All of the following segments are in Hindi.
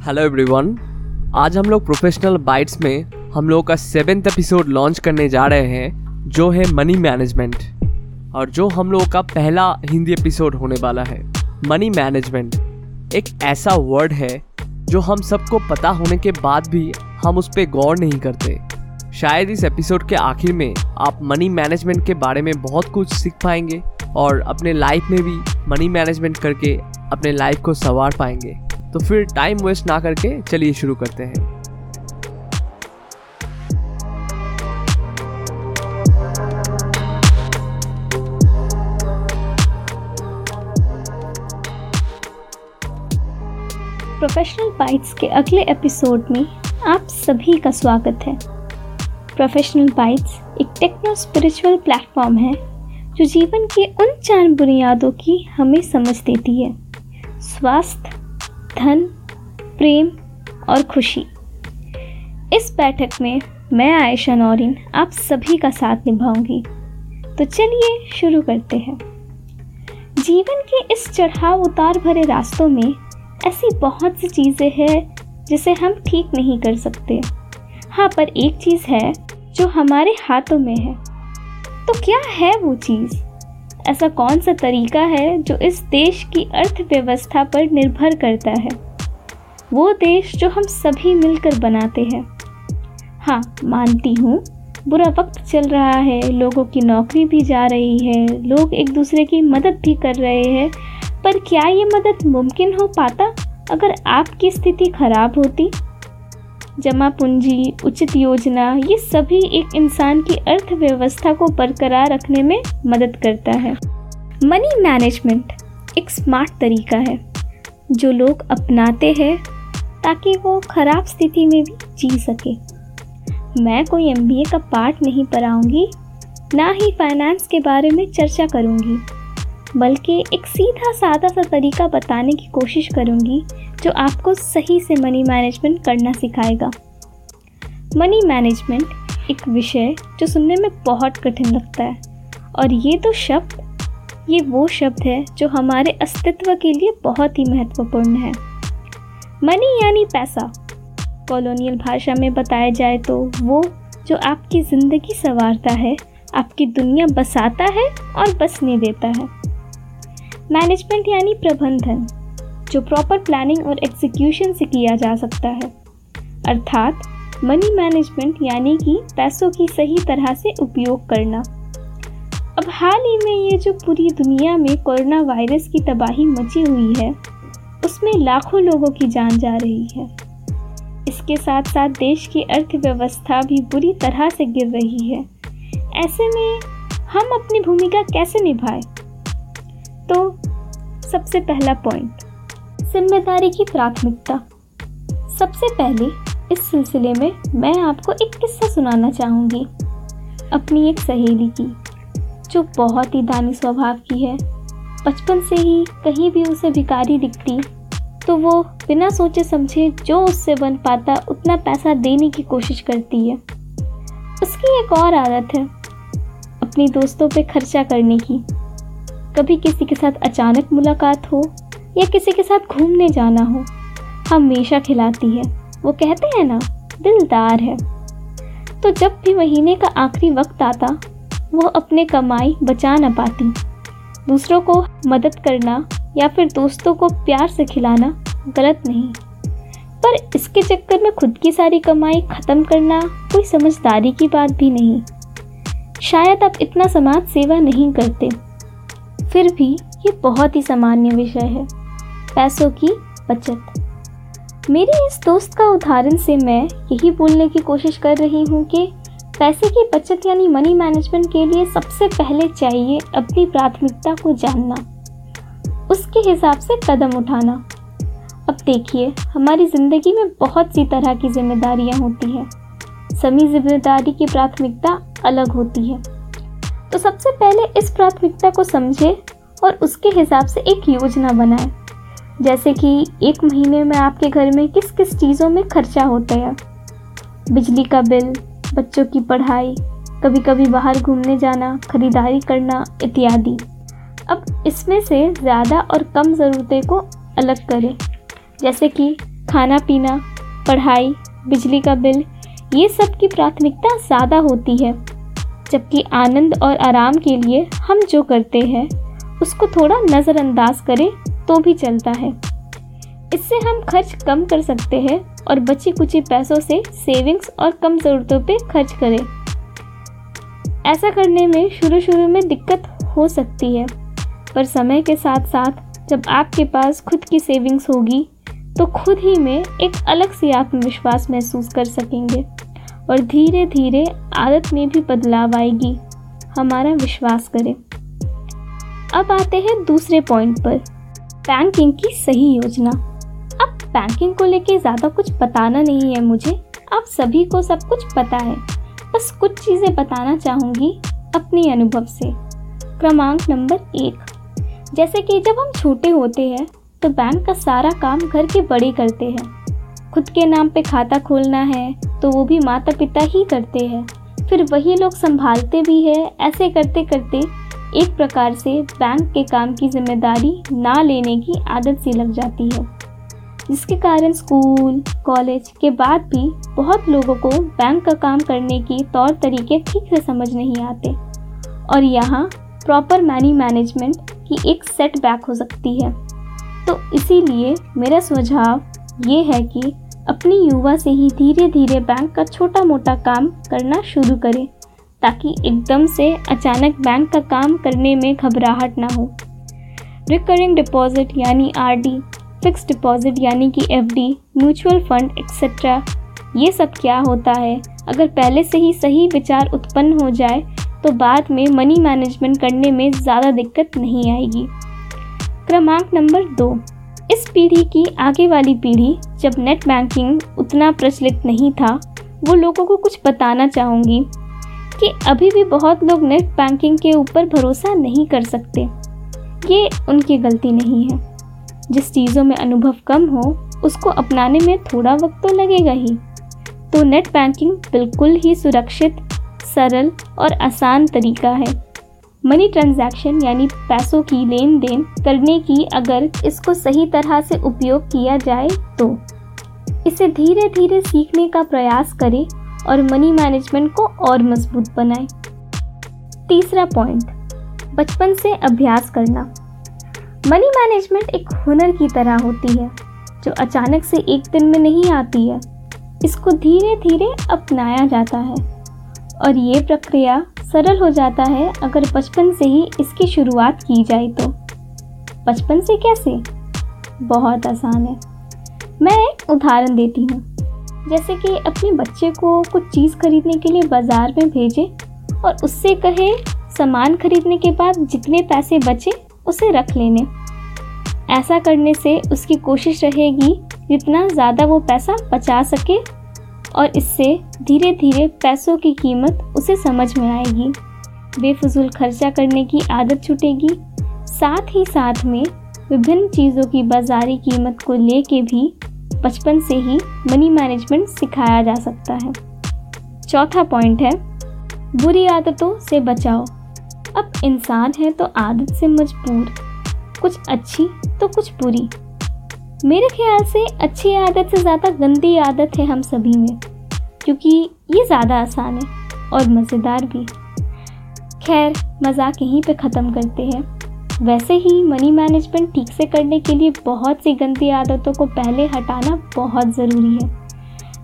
हेलो एवरीवन आज हम लोग प्रोफेशनल बाइट्स में हम लोग का सेवेंथ एपिसोड लॉन्च करने जा रहे हैं, जो है मनी मैनेजमेंट और जो हम लोगों का पहला हिंदी एपिसोड होने वाला है। मनी मैनेजमेंट एक ऐसा वर्ड है, जो हम सबको पता होने के बाद भी हम उस पर गौर नहीं करते। शायद इस एपिसोड के आखिर में आप मनी मैनेजमेंट के बारे में बहुत कुछ सीख पाएँगे और अपने लाइफ में भी मनी मैनेजमेंट करके अपने लाइफ को संवार पाएँगे। तो फिर टाइम वेस्ट ना करके चलिए शुरू करते हैं। प्रोफेशनल बाइट्स के अगले एपिसोड में आप सभी का स्वागत है। प्रोफेशनल बाइट्स एक टेक्नो स्पिरिचुअल प्लेटफॉर्म है, जो जीवन के उन चार बुनियादों की हमें समझ देती है। स्वास्थ्य धन, प्रेम और खुशी। इस बैठक में मैं, आयशा नौरीन, आप सभी का साथ निभाऊँगी। तो चलिए शुरू करते हैं। जीवन के इस चढ़ाव उतार भरे रास्तों में ऐसी बहुत सी चीज़ें हैं जिसे हम ठीक नहीं कर सकते। हाँ पर एक चीज़ है जो हमारे हाथों में है। तो क्या है वो चीज़? ऐसा कौन सा तरीका है जो इस देश की अर्थव्यवस्था पर निर्भर करता है? वो देश जो हम सभी मिलकर बनाते हैं। हाँ मानती हूँ, बुरा वक्त चल रहा है, लोगों की नौकरी भी जा रही है, लोग एक दूसरे की मदद भी कर रहे हैं, पर क्या ये मदद मुमकिन हो पाता? अगर आपकी स्थिति खराब होती जमा पूंजी, उचित योजना, ये सभी एक इंसान की अर्थव्यवस्था को बरकरार रखने में मदद करता है। मनी मैनेजमेंट एक स्मार्ट तरीका है, जो लोग अपनाते हैं ताकि वो खराब स्थिति में भी जी सके। मैं कोई एमबीए का पार्ट नहीं पढ़ाऊँगी, ना ही फाइनेंस के बारे में चर्चा करूँगी। बल्कि एक सीधा सादा सा तरीका बताने की कोशिश करूँगी जो आपको सही से मनी मैनेजमेंट करना सिखाएगा। मनी मैनेजमेंट एक विषय जो सुनने में बहुत कठिन लगता है। और ये तो शब्द, ये वो शब्द है जो हमारे अस्तित्व के लिए बहुत ही महत्वपूर्ण है। मनी यानी पैसा। कॉलोनियल भाषा में बताया जाए तो वो जो आपकी ज़िंदगी संवारता है, आपकी दुनिया बसाता है और बसने देता है। मैनेजमेंट यानी प्रबंधन, जो प्रॉपर प्लानिंग और एग्जीक्यूशन से किया जा सकता है। अर्थात मनी मैनेजमेंट यानी कि पैसों की सही तरह से उपयोग करना। अब हाल ही में ये जो पूरी दुनिया में कोरोना वायरस की तबाही मची हुई है, उसमें लाखों लोगों की जान जा रही है। इसके साथ साथ देश की अर्थव्यवस्था भी बुरी तरह से गिर रही है। ऐसे में हम अपनी भूमिका कैसे निभाएँ? तो सबसे पहला पॉइंट ज़िम्मेदारी की प्राथमिकता। सबसे पहले इस सिलसिले में मैं आपको एक किस्सा सुनाना चाहूँगी। अपनी एक सहेली की, जो बहुत ही दानी स्वभाव की है। बचपन से ही कहीं भी उसे भिकारी दिखती तो वो बिना सोचे समझे जो उससे बन पाता उतना पैसा देने की कोशिश करती है। उसकी एक और आदत है, अपनी दोस्तों पे खर्चा करने की। कभी किसी के साथ अचानक मुलाकात हो या किसी के साथ घूमने जाना हो, हमेशा खिलाती है। वो कहते हैं ना, दिलदार है। तो जब भी महीने का आखिरी वक्त आता, वो अपने कमाई बचा ना पाती। दूसरों को मदद करना या फिर दोस्तों को प्यार से खिलाना गलत नहीं। पर इसके चक्कर में खुद की सारी कमाई ख़त्म करना कोई समझदारी की बात भी नहीं। शायद आप इतना समाज सेवा नहीं करते। फिर भी ये बहुत ही सामान्य विषय है। पैसों की बचत। मेरे इस दोस्त का उदाहरण से मैं यही बोलने की कोशिश कर रही हूँ कि पैसे की बचत यानी मनी मैनेजमेंट के लिए सबसे पहले चाहिए अपनी प्राथमिकता को जानना। उसके हिसाब से कदम उठाना। अब देखिए, हमारी ज़िंदगी में बहुत सी तरह की जिम्मेदारियाँ होती हैं। सभी ज़िम्मेदारी की प्राथमिकता अलग होती है। तो सबसे पहले इस प्राथमिकता को समझे और उसके हिसाब से एक योजना बनाए। जैसे कि एक महीने में आपके घर में किस किस चीज़ों में खर्चा होता है? बिजली का बिल, बच्चों की पढ़ाई कभी कभी बाहर घूमने जाना, खरीदारी करना, इत्यादि। अब इसमें से ज़्यादा और कम ज़रूरतें को अलग करें। जैसे कि खाना पीना, पढ़ाई, बिजली का बिल, ये सब की प्राथमिकता ज़्यादा होती है। जबकि आनंद और आराम के लिए हम जो करते हैं, उसको थोड़ा नज़रअंदाज करें तो भी चलता है। इससे हम खर्च कम कर सकते हैं और बची कुची पैसों से सेविंग्स और कम ज़रूरतों पे खर्च करें। ऐसा करने में शुरू शुरू में दिक्कत हो सकती है, पर समय के साथ साथ जब आपके पास खुद की सेविंग्स होगी तो खुद ही में एक अलग सी आत्मविश्वास महसूस कर सकेंगे। और धीरे धीरे आदत में भी बदलाव आएगी। हमारा विश्वास करें। अब आते हैं दूसरे पॉइंट पर। बैंकिंग की सही योजना। अब बैंकिंग को लेके ज़्यादा कुछ बताना नहीं है मुझे। आप सभी को सब कुछ पता है। बस कुछ चीज़ें बताना चाहूँगी अपने अनुभव से। क्रमांक नंबर एक। जैसे कि जब हम छोटे होते हैं तो बैंक का सारा काम घर के बड़े करते हैं। खुद के नाम पे खाता खोलना है तो वो भी माता पिता ही करते हैं। फिर वही लोग संभालते भी है, ऐसे करते करते एक प्रकार से बैंक के काम की ज़िम्मेदारी ना लेने की आदत सी लग जाती है। जिसके कारण स्कूल, कॉलेज के बाद भी बहुत लोगों को बैंक का काम करने के तौर तरीके ठीक से समझ नहीं आते। और यहाँ प्रॉपर मनी मैनेजमेंट की एक सेटबैक हो सकती है। तो इसीलिए मेरा सुझाव ये है कि अपनी युवा से ही धीरे धीरे बैंक का छोटा मोटा काम करना शुरू करें, ताकि एकदम से अचानक बैंक का काम करने में घबराहट ना हो। रिकरिंग डिपॉजिट यानी आरडी फिक्स डिपॉजिट यानी कि एफडी म्यूचुअल फंड एक्सेट्रा ये सब क्या होता है? अगर पहले से ही सही विचार उत्पन्न हो जाए तो बाद में मनी मैनेजमेंट करने में ज़्यादा दिक्कत नहीं आएगी। क्रमांक नंबर दो। इस पीढ़ी की आगे वाली पीढ़ी जब नेट बैंकिंग उतना प्रचलित नहीं था, वो लोगों को कुछ बताना चाहूँगी कि अभी भी बहुत लोग नेट बैंकिंग के ऊपर भरोसा नहीं कर सकते। ये उनकी गलती नहीं है। जिस चीज़ों में अनुभव कम हो, उसको अपनाने में थोड़ा वक्त तो लगेगा ही। तो नेट बैंकिंग बिल्कुल ही सुरक्षित, सरल और आसान तरीका है। मनी ट्रांजैक्शन यानी पैसों की लेन देन करने की अगर इसको सही तरह से उपयोग किया जाए तो। इसे धीरे धीरे सीखने का प्रयास करें और मनी मैनेजमेंट को और मज़बूत बनाएँ। तीसरा पॉइंट, बचपन से अभ्यास करना। मनी मैनेजमेंट एक हुनर की तरह होती है, जो अचानक से एक दिन में नहीं आती है। इसको धीरे धीरे अपनाया जाता है और ये प्रक्रिया सरल हो जाता है अगर बचपन से ही इसकी शुरुआत की जाए तो। बचपन से कैसे? बहुत आसान है। मैं एक उदाहरण देती हूँ। जैसे कि अपने बच्चे को कुछ चीज़ खरीदने के लिए बाज़ार में भेजें और उससे कहे, सामान खरीदने के बाद जितने पैसे बचे, उसे रख लेने। ऐसा करने से उसकी कोशिश रहेगी जितना ज़्यादा वो पैसा बचा सके और इससे धीरे धीरे पैसों की कीमत उसे समझ में आएगी। बेफजूल खर्चा करने की आदत छूटेगी। साथ ही साथ में विभिन्न चीज़ों की बाजारी कीमत को लेके भी बचपन से ही मनी मैनेजमेंट सिखाया जा सकता है। चौथा पॉइंट है, बुरी आदतों से बचाओ। अब इंसान है तो आदत से मजबूर। कुछ अच्छी तो कुछ बुरी। मेरे ख्याल से अच्छी आदत से ज़्यादा गंदी आदत है हम सभी में, क्योंकि ये ज़्यादा आसान है और मज़ेदार भी खैर, मज़ाक यहीं पे ख़त्म करते हैं। वैसे ही मनी मैनेजमेंट ठीक से करने के लिए बहुत सी गंदी आदतों को पहले हटाना बहुत ज़रूरी है।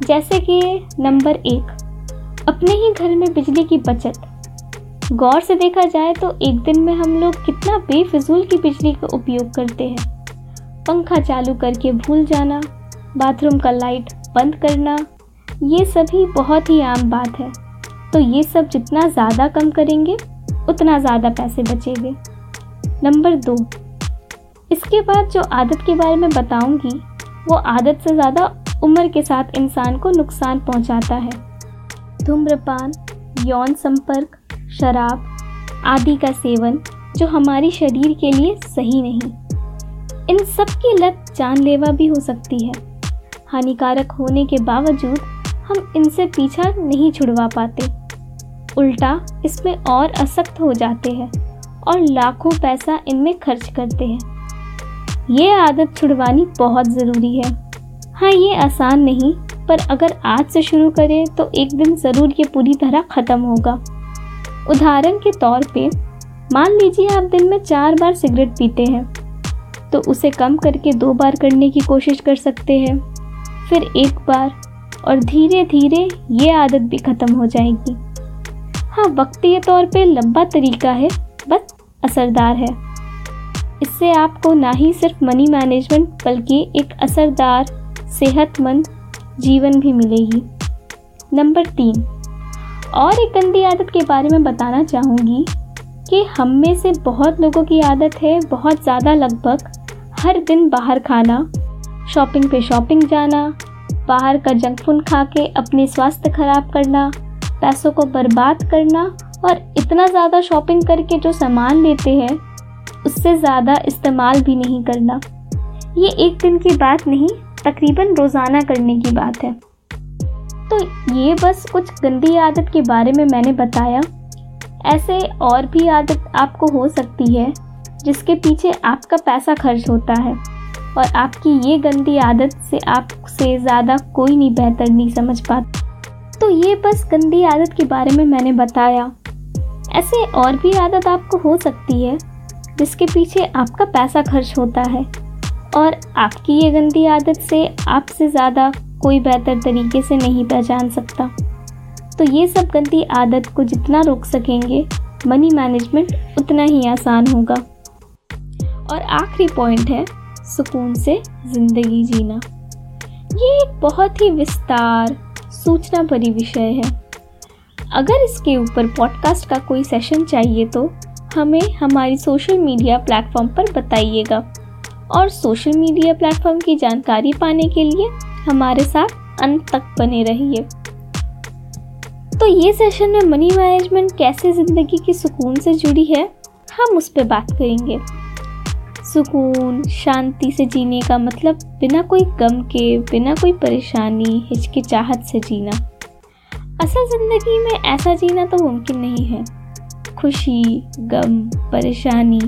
जैसे कि नंबर एक, अपने ही घर में बिजली की बचत। गौर से देखा जाए तो एक दिन में हम लोग कितना बेफिजूल की बिजली का उपयोग करते हैं। पंखा चालू करके भूल जाना, बाथरूम का लाइट बंद करना, ये सभी बहुत ही आम बात है। तो ये सब जितना ज़्यादा कम करेंगे, उतना ज़्यादा पैसे बचेंगे। नंबर दो, इसके बाद जो आदत के बारे में बताऊँगी, वो आदत से ज़्यादा उम्र के साथ इंसान को नुकसान पहुंचाता है। धूम्रपान, यौन संपर्क, शराब आदि का सेवन जो हमारी शरीर के लिए सही नहीं। इन सब की लत जानलेवा भी हो सकती है। हानिकारक होने के बावजूद हम इनसे पीछा नहीं छुड़वा पाते। उल्टा इसमें और असक्त हो जाते हैं और लाखों पैसा इनमें खर्च करते हैं। ये आदत छुड़वानी बहुत ज़रूरी है। हाँ ये आसान नहीं, पर अगर आज से शुरू करें तो एक दिन ज़रूर ये पूरी तरह ख़त्म होगा। उदाहरण के तौर पे, मान लीजिए आप दिन में चार बार सिगरेट पीते हैं। तो उसे कम करके दो बार करने की कोशिश कर सकते हैं। फिर एक बार, और धीरे धीरे ये आदत भी ख़त्म हो जाएगी। हाँ वक्तीय तौर पे लंबा तरीका है, बस असरदार है। इससे आपको ना ही सिर्फ़ मनी मैनेजमेंट बल्कि एक असरदार, सेहतमंद जीवन भी मिलेगी। नंबर तीन, और एक गंदी आदत के बारे में बताना चाहूँगी कि हम में से बहुत लोगों की आदत है, बहुत ज़्यादा लगभग हर दिन बाहर खाना शॉपिंग पे शॉपिंग जाना, बाहर का जंक फ़ूड खा के अपने स्वास्थ्य खराब करना, पैसों को बर्बाद करना और इतना ज़्यादा शॉपिंग करके जो सामान लेते हैं, उससे ज़्यादा इस्तेमाल भी नहीं करना। ये एक दिन की बात नहीं, तकरीबन रोज़ाना करने की बात है। तो ये बस कुछ गंदी आदत के बारे में मैंने बताया। ऐसे और भी आदत आपको हो सकती है। जिसके पीछे आपका पैसा खर्च होता है। और आपकी ये गंदी आदत से आपसे ज़्यादा कोई नहीं बेहतर नहीं समझ पाता। तो ये बस गंदी आदत के बारे में मैंने बताया। ऐसे और भी आदत आपको हो सकती है, जिसके पीछे आपका पैसा खर्च होता है। और आपकी ये गंदी आदत से आपसे ज़्यादा कोई बेहतर तरीके से नहीं पहचान सकता। तो ये सब गंदी आदत को जितना रोक सकेंगे मनी मैनेजमेंट उतना ही आसान होगा। और आखिरी पॉइंट है, सुकून से ज़िंदगी जीना। ये एक बहुत ही विस्तार सूचना भरी विषय है। अगर इसके ऊपर पॉडकास्ट का कोई सेशन चाहिए तो हमें हमारी सोशल मीडिया प्लेटफॉर्म पर बताइएगा। और सोशल मीडिया प्लेटफॉर्म की जानकारी पाने के लिए हमारे साथ अंत तक बने रहिए। तो ये सेशन में मनी मैनेजमेंट कैसे ज़िंदगी की सुकून से जुड़ी है, हम उस पर बात करेंगे। सुकून, शांति से जीने का मतलब बिना कोई गम के, बिना कोई परेशानी, हिचकिचाहट से जीना। असल ज़िंदगी में ऐसा जीना तो मुमकिन नहीं है। खुशी, गम, परेशानी,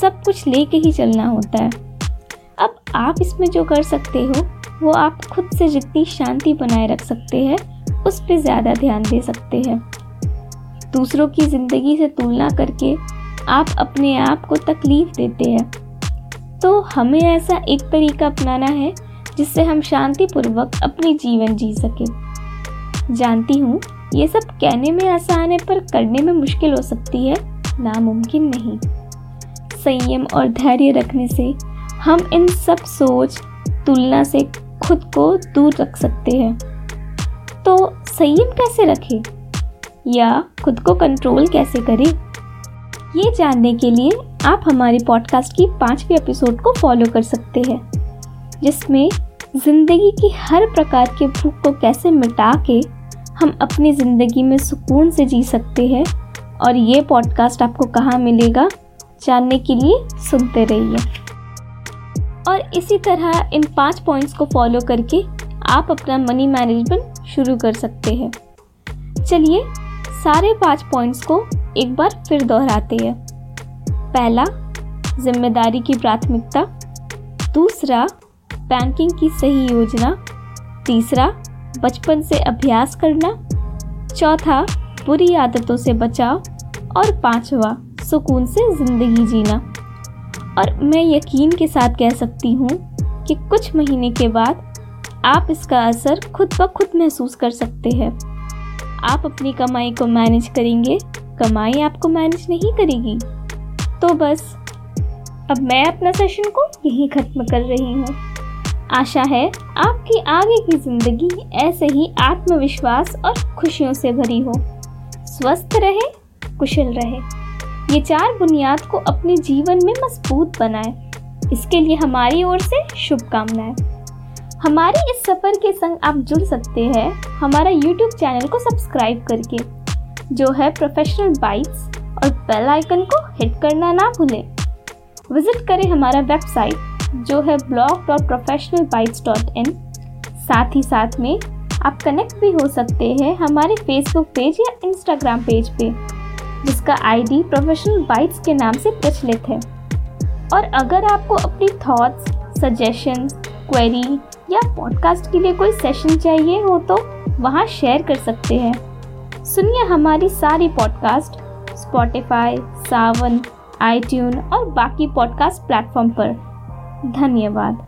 सब कुछ लेके ही चलना होता है। अब आप इसमें जो कर सकते हो, वो आप खुद से जितनी शांति बनाए रख सकते हैं, उस पर ज़्यादा ध्यान दे सकते हैं। दूसरों की ज़िंदगी से तुलना करके आप अपने आप को तकलीफ़ देते हैं। तो हमें ऐसा एक तरीका अपनाना है, जिससे हम शांतिपूर्वक अपनी जीवन जी सकें। जानती हूँ, ये सब कहने में आसान है, पर करने में मुश्किल हो सकती है। नामुमकिन नहीं। संयम और धैर्य रखने से हम इन सब सोच, तुलना से खुद को दूर रख सकते हैं। तो संयम कैसे रखें? या खुद को कंट्रोल कैसे करें? ये जानने के लिए आप हमारे पॉडकास्ट की पांचवी एपिसोड को फॉलो कर सकते हैं, जिसमें ज़िंदगी की हर प्रकार के भूख को कैसे मिटा के हम अपनी ज़िंदगी में सुकून से जी सकते हैं। और ये पॉडकास्ट आपको कहाँ मिलेगा, जानने के लिए सुनते रहिए। और इसी तरह इन पाँच पॉइंट्स को फॉलो करके आप अपना मनी मैनेजमेंट शुरू कर सकते हैं। चलिए सारे पाँच पॉइंट्स को एक बार फिर दोहराते हैं। पहला, ज़िम्मेदारी की प्राथमिकता। दूसरा बैंकिंग की सही योजना। तीसरा, बचपन से अभ्यास करना। चौथा, बुरी आदतों से बचाव। और पांचवा, सुकून से ज़िंदगी जीना। और मैं यकीन के साथ कह सकती हूँ कि कुछ महीने के बाद आप इसका असर खुद ब खुद महसूस कर सकते हैं। आप अपनी कमाई को मैनेज करेंगे, कमाई आपको मैनेज नहीं करेगी। तो बस, अब मैं अपना सेशन को यहीं ख़त्म कर रही हूँ। आशा है आपकी आगे की ज़िंदगी ऐसे ही आत्मविश्वास और खुशियों से भरी हो। स्वस्थ रहे, कुशल रहे। ये चार बुनियाद को अपने जीवन में मज़बूत बनाए। इसके लिए हमारी ओर से शुभकामनाएँ। हमारे इस सफ़र के संग आप जुड़ सकते हैं हमारा यूट्यूब चैनल को सब्सक्राइब करके, जो है प्रोफेशनल बाइट्स और बेल आइकन को हिट करना ना भूलें। विज़िट करें हमारा वेबसाइट जो है blog dot Professional Bytes dot in साथ ही साथ में आप कनेक्ट भी हो सकते हैं हमारे फेसबुक पेज या इंस्टाग्राम पेज पे, जिसका आईडी प्रोफेशनल बाइट्स के नाम से प्रचलित है। और अगर आपको अपनी थॉट्स सजेशन क्वेरी या पॉडकास्ट के लिए कोई सेशन चाहिए हो तो वहाँ शेयर कर सकते हैं। सुनिए हमारी सारी पॉडकास्ट स्पॉटिफाई सावन आईट्यून और बाकी पॉडकास्ट प्लेटफॉर्म पर। धन्यवाद।